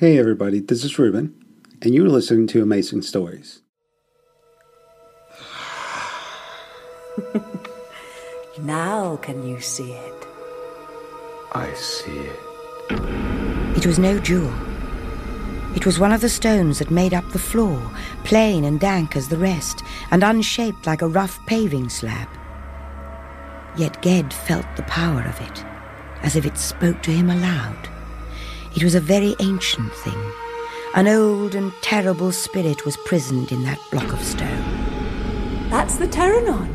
Hey everybody, this is Ruben, and you're listening to Amazing Stories. Now can you see it? I see it. It was no jewel. It was one of the stones that made up the floor, plain and dank as the rest, and unshaped like a rough paving slab. Yet Ged felt the power of it, as if it spoke to him aloud. It was a very ancient thing. An old and terrible spirit was prisoned in that block of stone. That's the Terrenon.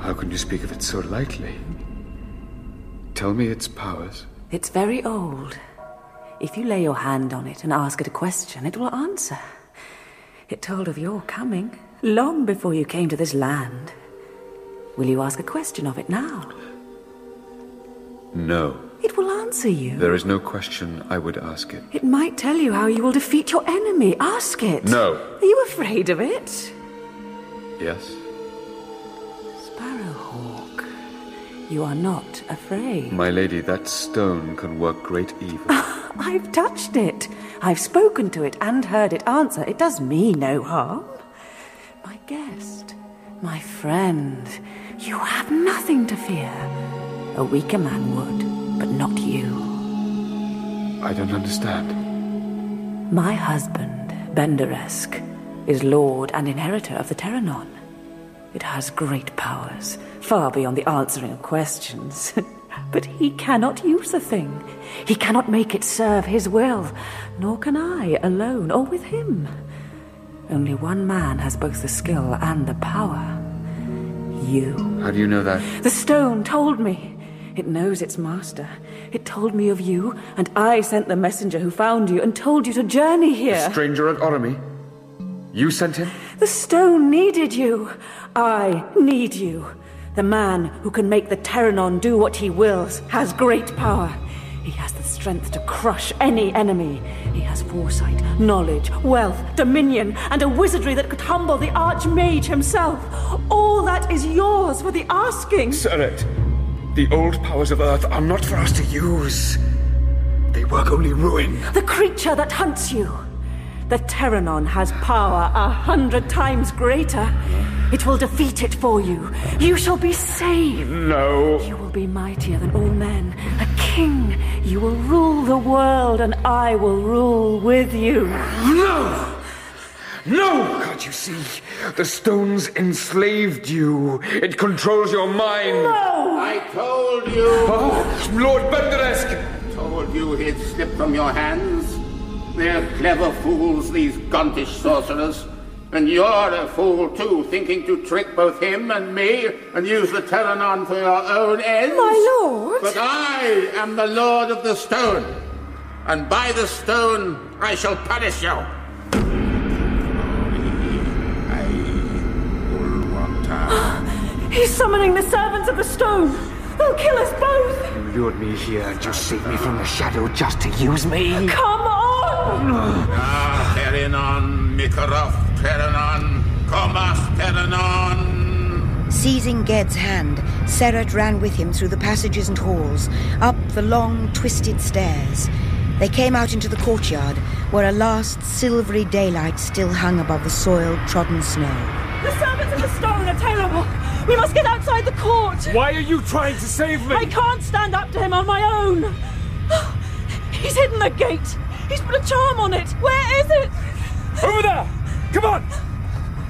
How can you speak of it so lightly? Tell me its powers. It's very old. If you lay your hand on it and ask it a question, it will answer. It told of your coming long before you came to this land. Will you ask a question of it now? No. Will answer you. There is no question I would ask it. It might tell you how you will defeat your enemy. Ask it. No. Are you afraid of it? Yes? Sparrowhawk, you are not afraid. My lady, that stone can work great evil. I've touched it. I've spoken to it and heard it answer. It does me no harm. My guest, my friend, you have nothing to fear. A weaker man would, not you. I don't understand. My husband, Benderesk, is lord and inheritor of the Terrenon. It has great powers, far beyond the answering of questions. but he cannot use the thing. He cannot make it serve his will, nor can I, alone or with him. Only one man has both the skill and the power. You. How do you know that? The stone told me. It knows its master. It told me of you, and I sent the messenger who found you and told you to journey here. The stranger at Orrimy? You sent him? The stone needed you. I need you. The man who can make the Terrenon do what he wills has great power. He has the strength to crush any enemy. He has foresight, knowledge, wealth, dominion, and a wizardry that could humble the Archmage himself. All that is yours for the asking. Serret, the old powers of Earth are not for us to use. They work only ruin. The creature that hunts you. The Terrenon has power a hundred times greater. It will defeat it for you. You shall be saved. No. You will be mightier than all men. A king. You will rule the world, and I will rule with you. No! No! Can't you see? The stone's enslaved you. It controls your mind. No! I told you. Oh, Lord Benderesk! Told you he'd slip from your hands. They're clever fools, these gontish sorcerers. And you're a fool too, thinking to trick both him and me and use the Terrenon for your own ends. My lord! But I am the Lord of the Stone, and by the stone I shall punish you. He's summoning the servants of the stone. They'll kill us both. You lured me here and you saved me from the shadow just to use me. Come on! Ah, Terrenon, Mikaroth, Terrenon, Comas, Terrenon. Seizing Ged's hand, Serret ran with him through the passages and halls, up the long, twisted stairs. They came out into the courtyard, where a last silvery daylight still hung above the soiled, trodden snow. The servants of the stone are terrible. We must get outside the court. Why are you trying to save me? I can't stand up to him on my own. He's hidden the gate. He's put a charm on it. Where is it? Over there! Come on!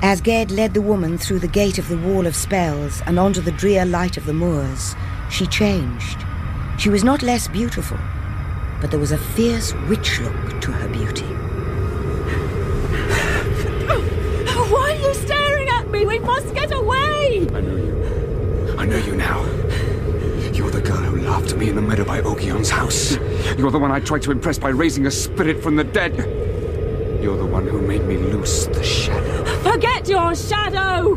As Ged led the woman through the gate of the wall of spells and onto the drear light of the moors, she changed. She was not less beautiful, but there was a fierce witch look to her beauty. Away. I know you. I know you now. You're the girl who laughed at me in the meadow by Ogion's house. You're the one I tried to impress by raising a spirit from the dead. You're the one who made me loose the shadow. Forget your shadow.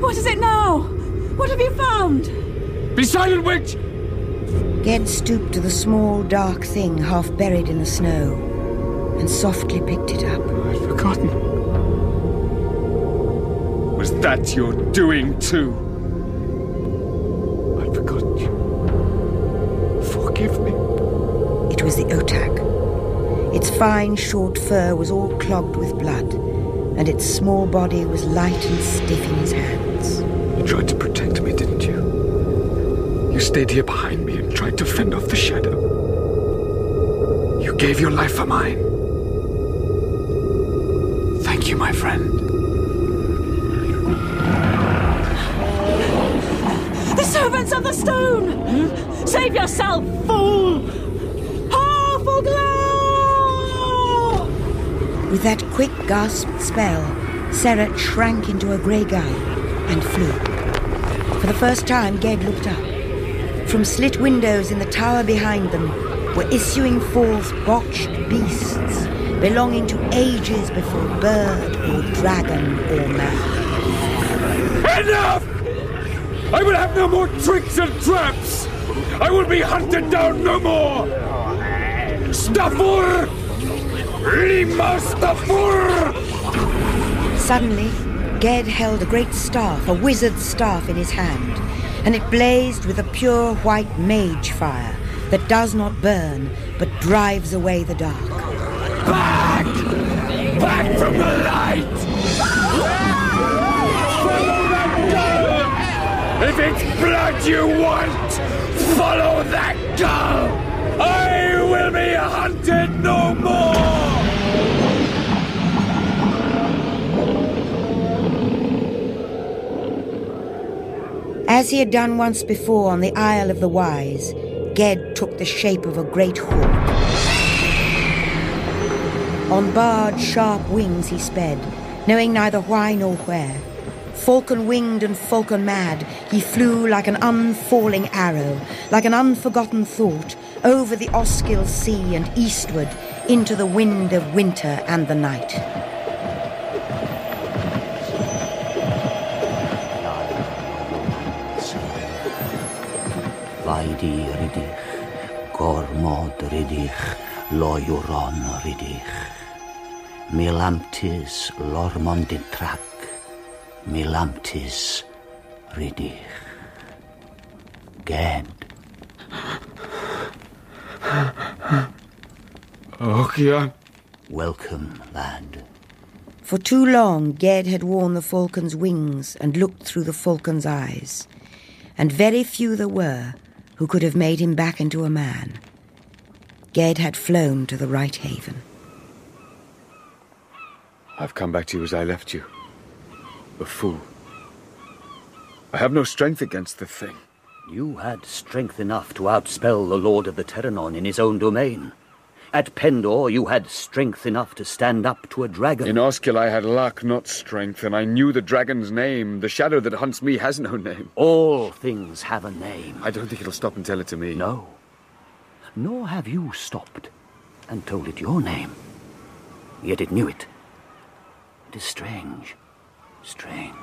What is it now? What have you found? Be silent, witch! Ged stooped to the small, dark thing half buried in the snow and softly picked it up. I'd forgotten. Was that your doing, too? I forgot you. Forgive me. It was the otak. Its fine, short fur was all clogged with blood, and its small body was light and stiff in his hands. You tried to protect me, didn't you? You stayed here behind me and tried to fend off the shadow. You gave your life for mine. Thank you, my friend. Of the stone! Save yourself, fool! With that quick gasped spell, Seret shrank into a grey gull and flew. For the first time, Ged looked up. From slit windows in the tower behind them were issuing forth botched beasts belonging to ages before bird or dragon or man. Enough! I will have no more tricks and traps! I will be hunted down no more! Stafur! Suddenly, Ged held a great staff, a wizard's staff in his hand, and it blazed with a pure white mage fire that does not burn but drives away the dark. Back! Back from the light! If it's blood you want, follow that girl! I will be hunted no more! As he had done once before on the Isle of the Wise, Ged took the shape of a great hawk. On barred, sharp wings he sped, knowing neither why nor where. Falcon winged and falcon mad, he flew like an unfalling arrow, like an unforgotten thought, over the Osgilill Sea and eastward into the wind of winter and the night. Vaidi ridich, gormod ridich, loiwron ridich. Milamtis lormondin trac, milamtis ridich. Ged. Ogion. Welcome, lad. For too long, Ged had worn the falcon's wings and looked through the falcon's eyes, and very few there were who could have made him back into a man. Ged had flown to the right haven. I've come back to you as I left you. A fool. I have no strength against the thing. You had strength enough to outspell the Lord of the Terrenon in his own domain. At Pendor, you had strength enough to stand up to a dragon. In Osgilill, I had luck, not strength, and I knew the dragon's name. The shadow that hunts me has no name. All things have a name. I don't think it'll stop and tell it to me. No. Nor have you stopped and told it your name. Yet it knew it. It is strange. Strange.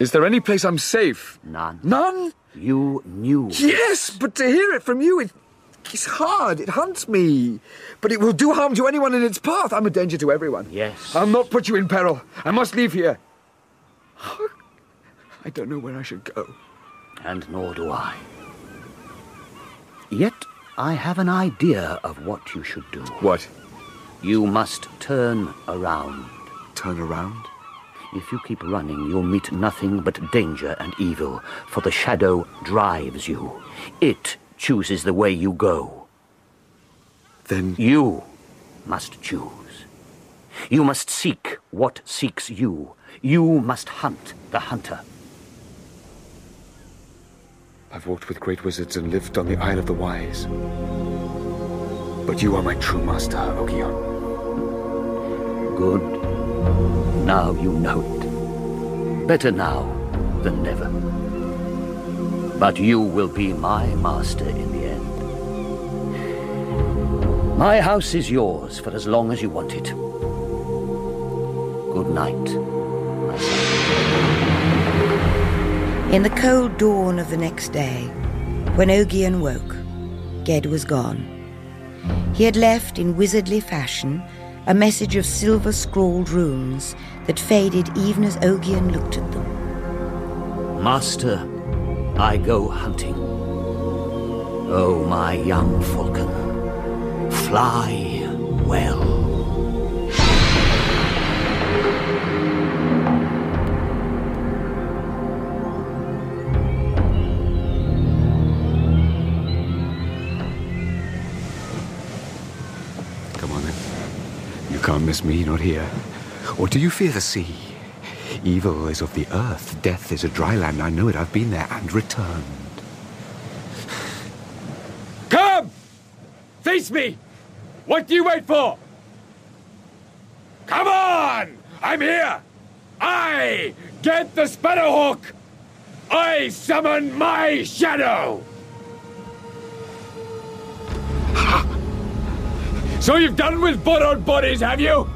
Is there any place I'm safe? None. None? You knew. Yes, but to hear it from you, it, it's hard. It hunts me. But it will do harm to anyone in its path. I'm a danger to everyone. Yes. I'll not put you in peril. I must leave here. I don't know where I should go. And nor do I. Yet I have an idea of what you should do. What? You must turn around. Turn around? If you keep running, you'll meet nothing but danger and evil, for the shadow drives you. It chooses the way you go. Then You must choose. You must seek what seeks you. You must hunt the hunter. I've walked with great wizards and lived on the Isle of the Wise. But you are my true master, Ogion. Good. Now you know it. Better now than never. But you will be my master in the end. My house is yours for as long as you want it. Good night. In the cold dawn of the next day, when Ogion woke, Ged was gone. He had left in wizardly fashion a message of silver scrawled runes that faded even as Ogion looked at them. Master, I go hunting. Oh, my young falcon, fly well. Miss me, not here. Or do you fear the sea? Evil is of the earth, death is a dry land. I know it, I've been there and returned. Come! Face me! What do you wait for? Come on! I'm here! I get the Sparrowhawk! I summon my shadow! So you've done with borrowed bodies, have you?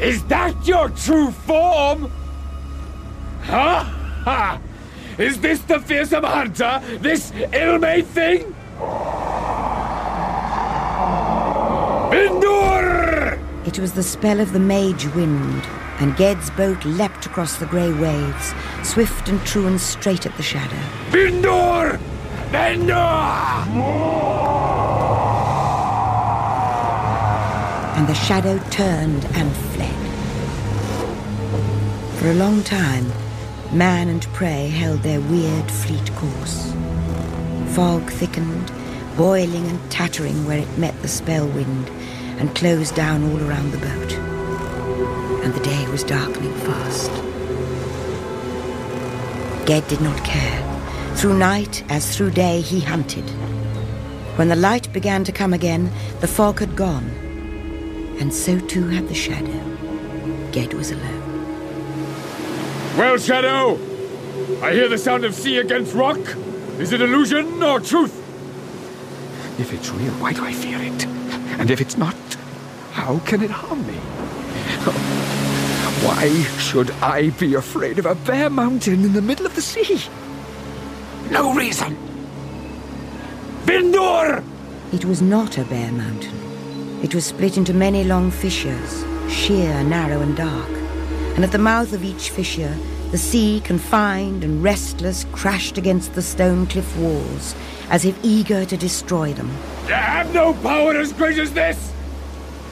Is that your true form? Huh? Ha! Is this the fearsome hunter? This ill-made thing? Bindur! It was the spell of the mage wind, and Ged's boat leapt across the grey waves, swift and true and straight at the shadow. Bindur! Bindur! And the shadow turned and fled. For a long time, man and prey held their weird, fleet course. Fog thickened, boiling and tattering where it met the spell wind, and closed down all around the boat. And the day was darkening fast. Ged did not care. Through night as through day he hunted. When the light began to come again, the fog had gone, and so too had the shadow. Ged was alone. Well, Shadow, I hear the sound of sea against rock. Is it illusion or truth? If it's real, why do I fear it? And if it's not, how can it harm me? Why should I be afraid of a bare mountain in the middle of the sea? No reason. Bindur! It was not a bare mountain. It was split into many long fissures, sheer, narrow, and dark. And at the mouth of each fissure, the sea, confined and restless, crashed against the stone cliff walls, as if eager to destroy them. You have no power as great as this!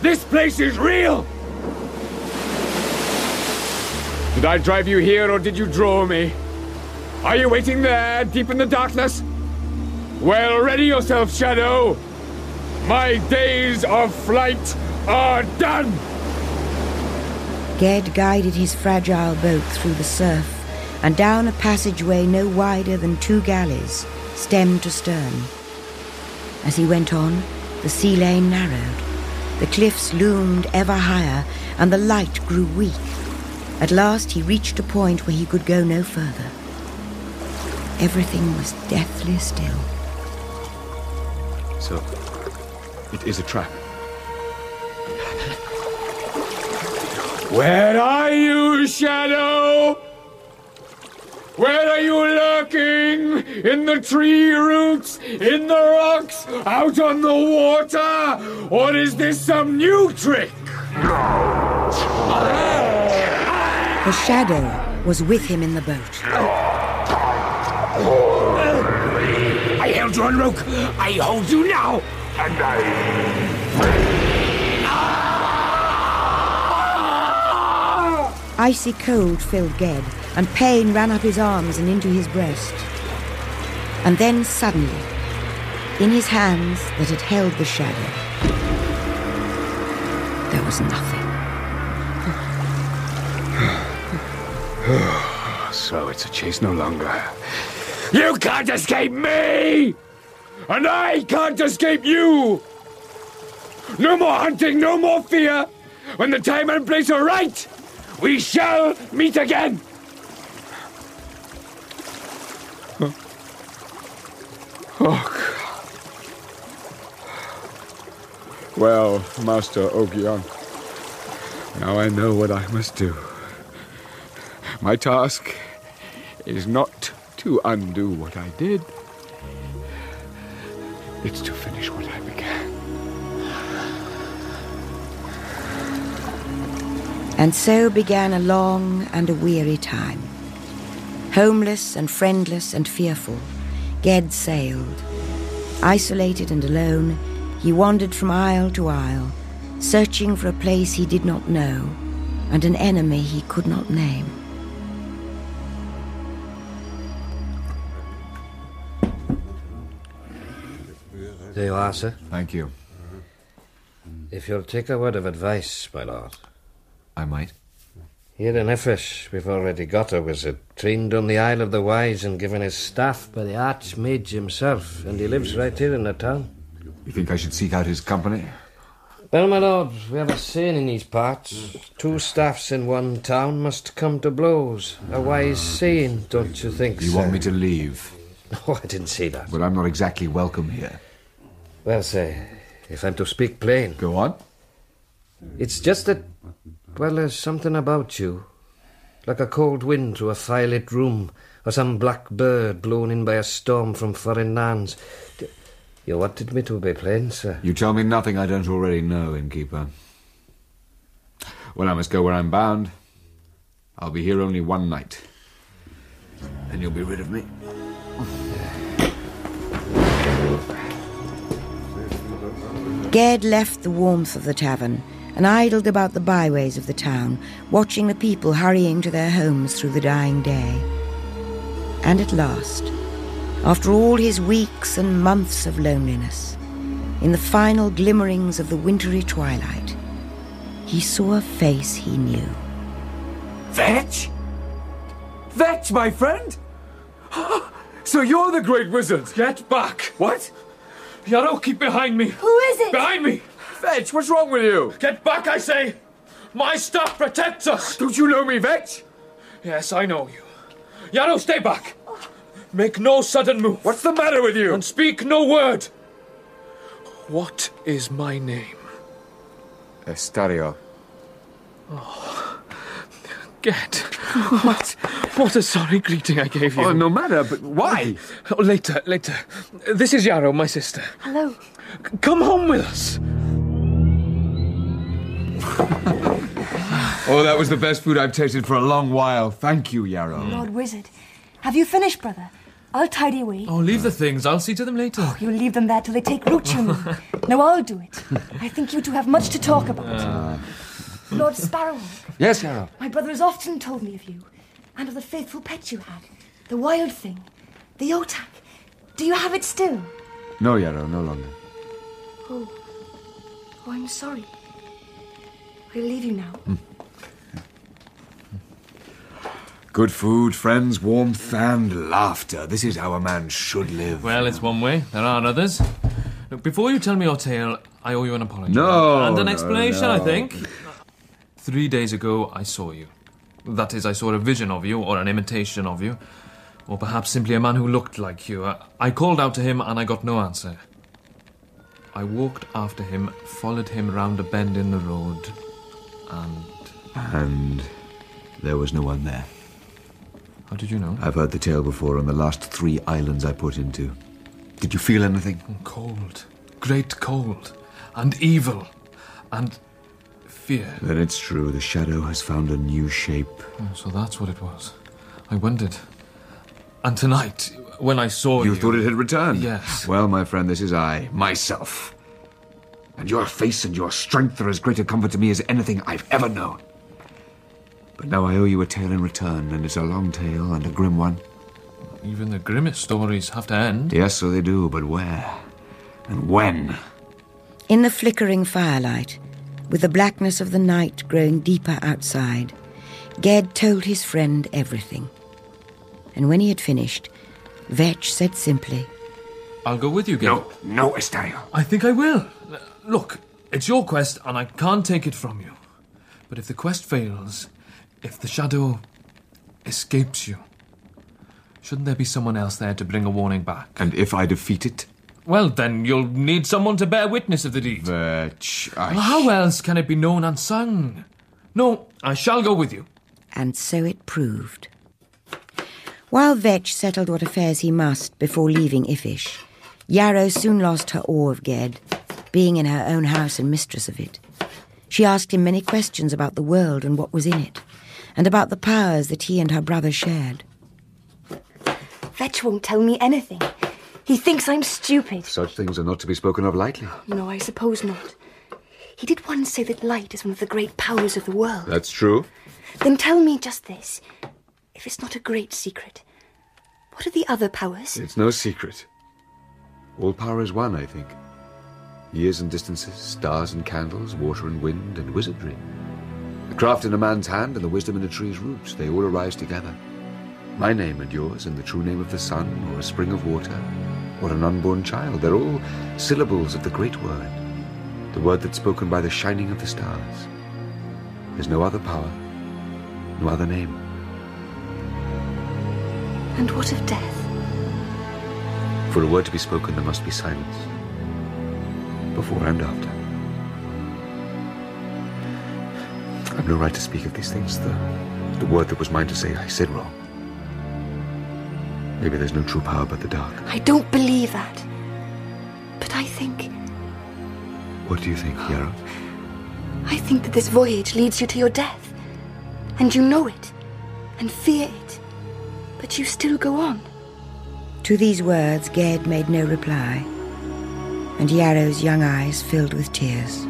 This place is real! Did I drive you here or did you draw me? Are you waiting there, deep in the darkness? Well, ready yourself, Shadow! My days of flight are done! Ged guided his fragile boat through the surf and down a passageway no wider than two galleys, stem to stern. As he went on, the sea lane narrowed. The cliffs loomed ever higher, and the light grew weak. At last he reached a point where he could go no further. Everything was deathly still. So, it is a trap. Where are you, Shadow? Where are you lurking? In the tree roots? In the rocks? Out on the water? Or is this some new trick? The shadow was with him in the boat. I held you on rope. I hold you now. And Icy cold filled Ged, and pain ran up his arms and into his breast. And then suddenly, in his hands that had held the shadow, there was nothing. so it's a chase no longer. You can't escape me! And I can't escape you! No more hunting, no more fear! When the time and place are right, we shall meet again! Oh, God. Well, Master Ogion, now I know what I must do. My task is not to undo what I did. It's to finish what I began. And so began a long and a weary time. Homeless and friendless and fearful, Ged sailed, Isolated and alone, he wandered from isle to isle, searching for a place he did not know and an enemy he could not name. There you are, sir. Thank you. If you'll take a word of advice, my lord. I might. Here in Ephesus, we've already got a wizard, trained on the Isle of the Wise and given his staff by the Archmage himself, and he lives right here in the town. You think I should seek out his company? Well, my lord, we have a saying in these parts. Two staffs in one town must come to blows. A wise saying, don't you think, You sir? want me to leave? Oh, I didn't say that. But I'm not exactly welcome here. Well, sir, if I'm to speak plain... Go on. It's just that, well, there's something about you. Like a cold wind through a firelit room, or some black bird blown in by a storm from foreign lands. You wanted me to be plain, sir. You tell me nothing I don't already know, innkeeper. Well, I must go where I'm bound. I'll be here only one night. Then you'll be rid of me. Ged left the warmth of the tavern and idled about the byways of the town, watching the people hurrying to their homes through the dying day. And at last, after all his weeks and months of loneliness, in the final glimmerings of the wintry twilight, he saw a face he knew. Vetch? Vetch, my friend? So you're the great wizard. Get back. What? Yarrow, keep behind me. Who is it? Behind me. Vetch, what's wrong with you? Get back, I say. My stuff protects us. Don't you know me, Vetch? Yes, I know you. Yarrow, stay back. Make no sudden move. What's the matter with you? And speak no word. What is my name? Estarriol. Oh. Get. What? What a sorry greeting I gave you. Oh, no matter, but why? Oh, later, later. This is Yarrow, my sister. Hello. C- Come home with us. Oh, that was the best food I've tasted for a long while. Thank you, Yarrow. Lord Wizard. Have you finished, brother? I'll tidy away. Oh, leave the things. I'll see to them later. Oh, you'll leave them there till they take root, you mean. now I'll do it. I think you two have much to talk about. Ah. Lord Sparrowhawk, Yes, Yarrow. my brother has often told me of you, and of the faithful pet you had, the wild thing, the otak. Do you have it still? No, Yarrow, no longer. Oh, oh, I'm sorry. I'll leave you now. Hmm. Good food, friends, warmth, and laughter. This is how a man should live. Well, it's one way. There are others. Look, before you tell me your tale, I owe you an apology. No, And an no, explanation, I think. Three days ago, I saw you. That is, I saw a vision of you, or an imitation of you. Or perhaps simply a man who looked like you. I- called out to him, and I got no answer. I walked after him, followed him round a bend in the road, and. And there was no one there. How did you know? I've heard the tale before on the last three islands I put into. Did you feel anything? Cold. Great cold. And evil. And fear. Then it's true. The shadow has found a new shape. Oh, so that's what it was. I wondered. And tonight, when I saw you. You thought it had returned? Yes. Well, my friend, this is I, myself. And your face and your strength are as great a comfort to me as anything I've ever known. But now I owe you a tale in return, and it's a long tale and a grim one. Even the grimmest stories have to end. Yes, so they do, but where? And when? In the flickering firelight, with the blackness of the night growing deeper outside, Ged told his friend everything. And when he had finished, Vetch said simply, I'll go with you, Ged. No, no, Estarriol. I think I will. Look, it's your quest, and I can't take it from you. But if the quest fails, if the shadow escapes you, shouldn't there be someone else there to bring a warning back? And if I defeat it? Well, then you'll need someone to bear witness of the deed. Vetch, I... Well, how else can it be known and sung? No, I shall go with you. and so it proved. While Vetch settled what affairs he must before leaving Iffish, Yarrow soon lost her awe of Ged, being in her own house and mistress of it. She asked him many questions about the world and what was in it, and about the powers that he and her brother shared. Vetch won't tell me anything. He thinks I'm stupid. Such things are not to be spoken of lightly. No, I suppose not. He did once say that light is one of the great powers of the world. That's true. Then tell me just this. If it's not a great secret, what are the other powers? It's no secret. All power is one, I think. Years and distances, stars and candles, water and wind, and wizardry. The craft in a man's hand and the wisdom in a tree's roots, they all arise together. My name and yours, and the true name of the sun, or a spring of water, or an unborn child, they're all syllables of the great word. The word that's spoken by the shining of the stars. There's no other power, no other name. And what of death? For a word to be spoken, there must be silence. Before and after. I've no right to speak of these things. The, the word that was mine to say, I said wrong. Maybe there's no true power but the dark. I don't believe that. But I think. What do you think, Yarrow? I think that this voyage leads you to your death. And you know it. And fear it. But you still go on. To these words, Ged made no reply, and Yarrow's young eyes filled with tears.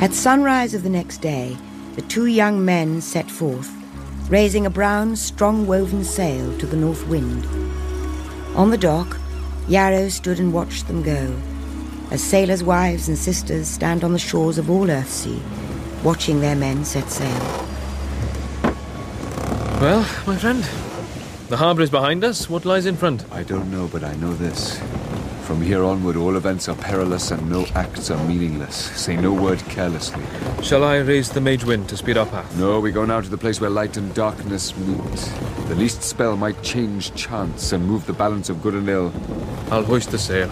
At sunrise of the next day, the two young men set forth, raising a brown, strong woven sail to the north wind. On the dock, Yarrow stood and watched them go, as sailors' wives and sisters stand on the shores of all Earthsea, watching their men set sail. Well, my friend, the harbour is behind us. What lies in front? I don't know, but I know this. From here onward, all events are perilous and no acts are meaningless. Say no word carelessly. Shall I raise the mage wind to speed our path? No, we go now to the place where light and darkness meet. The least spell might change chance and move the balance of good and ill. I'll hoist the sail.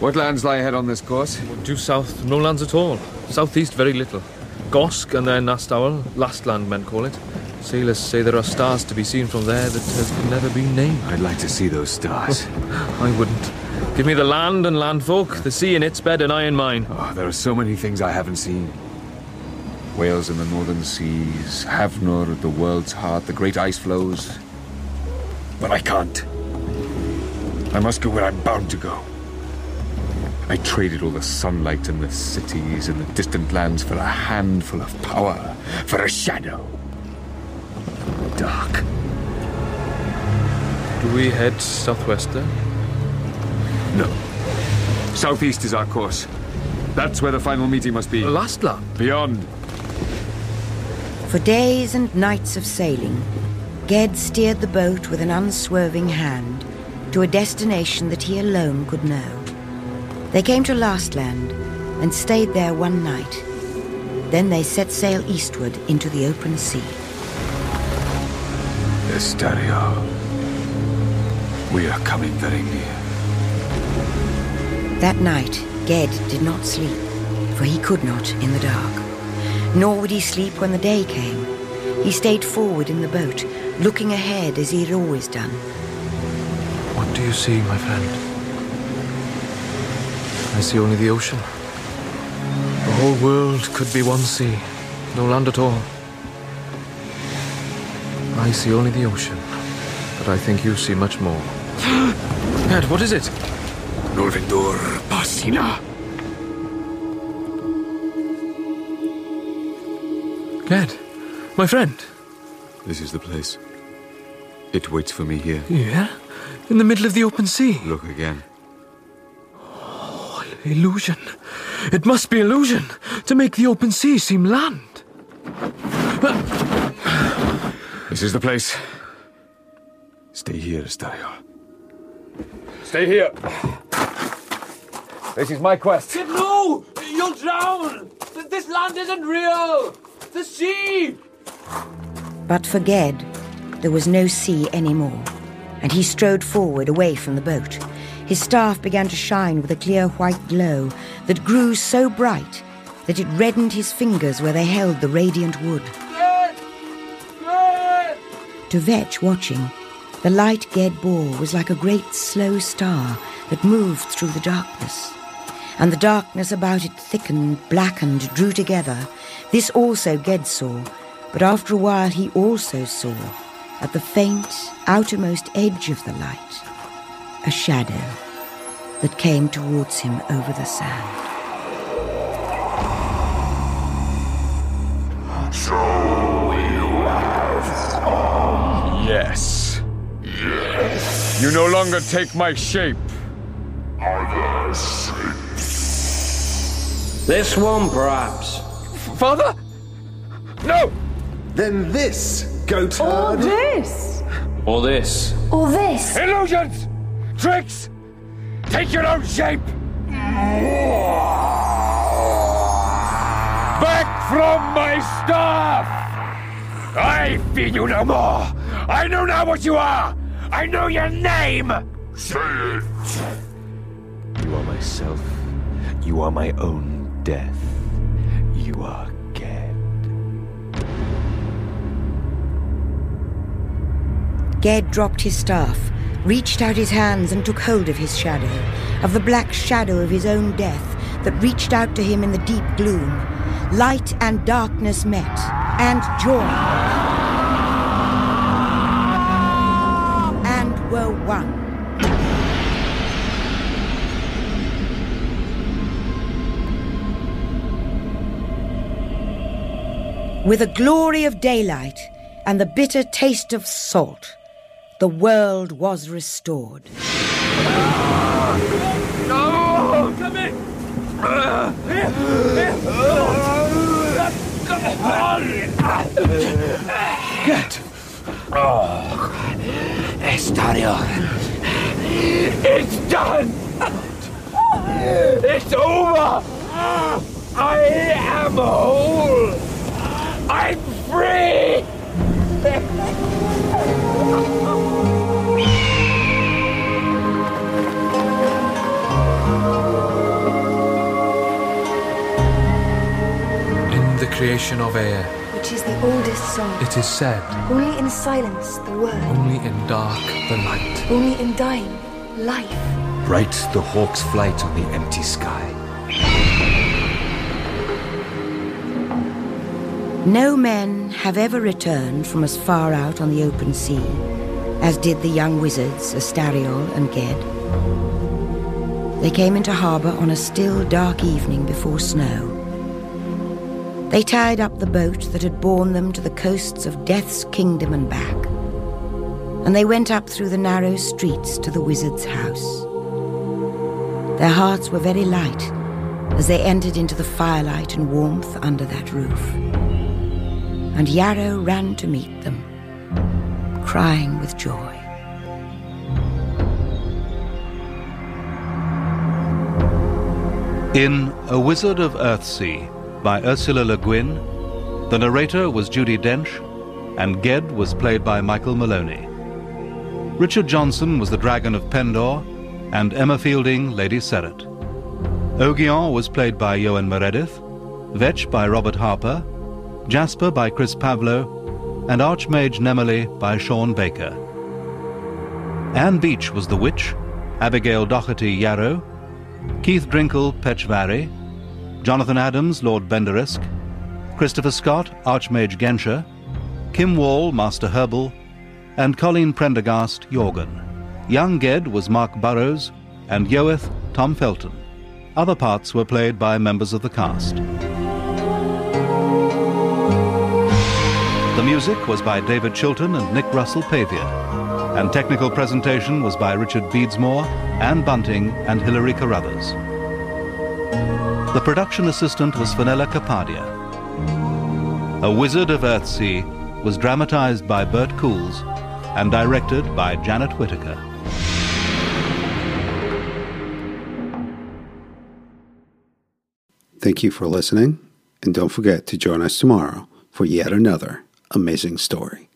What lands lie ahead on this course? Due south, no lands at all. Southeast, very little. Gosk and then Astowell, last land men call it. Sailors say there are stars to be seen from there that have never been named. I'd like to see those stars. I wouldn't. Give me the land and landfolk, the sea in its bed and I in mine. Oh, there are so many things I haven't seen. Whales in the northern seas, Havnor at the world's heart, the great ice flows. But I can't. I must go where I'm bound to go. I traded all the sunlight and the cities and the distant lands for a handful of power, for a shadow. Dark. Do we head southwest then? No. Southeast is our course. That's where the final meeting must be. The last land? Beyond. For days and nights of sailing, Ged steered the boat with an unswerving hand to a destination that he alone could know. They came to Lastland and stayed there one night. Then they set sail eastward into the open sea. Estarriol. We are coming very near. That night, Ged did not sleep, for he could not in the dark. Nor would he sleep when the day came. He stayed forward in the boat, looking ahead as he had always done. What do you see, my friend? I see only the ocean. The whole world could be one sea, no land at all. I see only the ocean, but I think you see much more. Ed, what is it? Norvindor Pasina. Ged, my friend. This is the place. It waits for me here. Yeah? In the middle of the open sea. Look again. Oh, illusion. It must be illusion to make the open sea seem land. This is the place. Stay here, Estarriol. Stay here. This is my quest. No! You'll drown! This land isn't real! The sea! But for Ged, there was no sea anymore, and he strode forward away from the boat. His staff began to shine with a clear white glow that grew so bright that it reddened his fingers where they held the radiant wood. Ged, To Vetch watching, the light Ged bore was like a great slow star that moved through the darkness. And the darkness about it thickened, blackened, drew together. This also Ged saw, but after a while he also saw, at the faint, outermost edge of the light, a shadow that came towards him over the sand. So you have come. Yes. Yes. You no longer take my shape. Other shapes. This one, perhaps. Father? No! Then this, goat Or this. Or this. Or this. Illusions! Tricks! Take your own shape! Back from my staff! I feed you no more! I know now what you are! I know your name! Say it! You are myself. You are my own death. You are Ged. Ged dropped his staff, reached out his hands and took hold of his shadow, of the black shadow of his own death that reached out to him in the deep gloom. Light and darkness met, and joined, With a glory of daylight and the bitter taste of salt, the world was restored. No! Come in! Get! Oh, Estarriol. It's done! It's over! I am whole! I'm free! In the creation of air, Which is the oldest song. it is said, Only in silence, the word. only in dark the light. Only in dying, life. Bright the hawk's flight on the empty sky. No men have ever returned from as far out on the open sea as did the young wizards Estarriol and Ged. They came into harbour on a still dark evening before snow. They tied up the boat that had borne them to the coasts of Death's kingdom and back, and they went up through the narrow streets to the wizard's house. Their hearts were very light as they entered into the firelight and warmth under that roof and Yarrow ran to meet them, crying with joy. In A Wizard of Earthsea by Ursula Le Guin, the narrator was Judi Dench, and Ged was played by Michael Maloney. Richard Johnson was the Dragon of Pendor, and Emma Fielding, Lady Serret. Ogion was played by Johan Meredith, Vetch by Robert Harper, Jasper by Chris Pavlo, and Archmage Nemmerle by Sean Baker. Anne Beach was the witch, Abigail Doherty Yarrow, Keith Drinkel Pechvarry, Jonathan Adams Lord Benderesk, Christopher Scott Archmage Gensher, Kim Wall Master Herbal, and Colleen Prendergast Jorgen. Young Ged was Mark Burrows, and Yoeth Tom Felton. Other parts were played by members of the cast. Music was by David Chilton and Nick Russell-Pavier, and technical presentation was by Richard Beadsmore, Anne Bunting, and Hilary Carruthers. The production assistant was Fenella Capadia. A Wizard of Earthsea was dramatized by Bert Coules and directed by Janet Whitaker. Thank you for listening, and don't forget to join us tomorrow for yet another amazing story.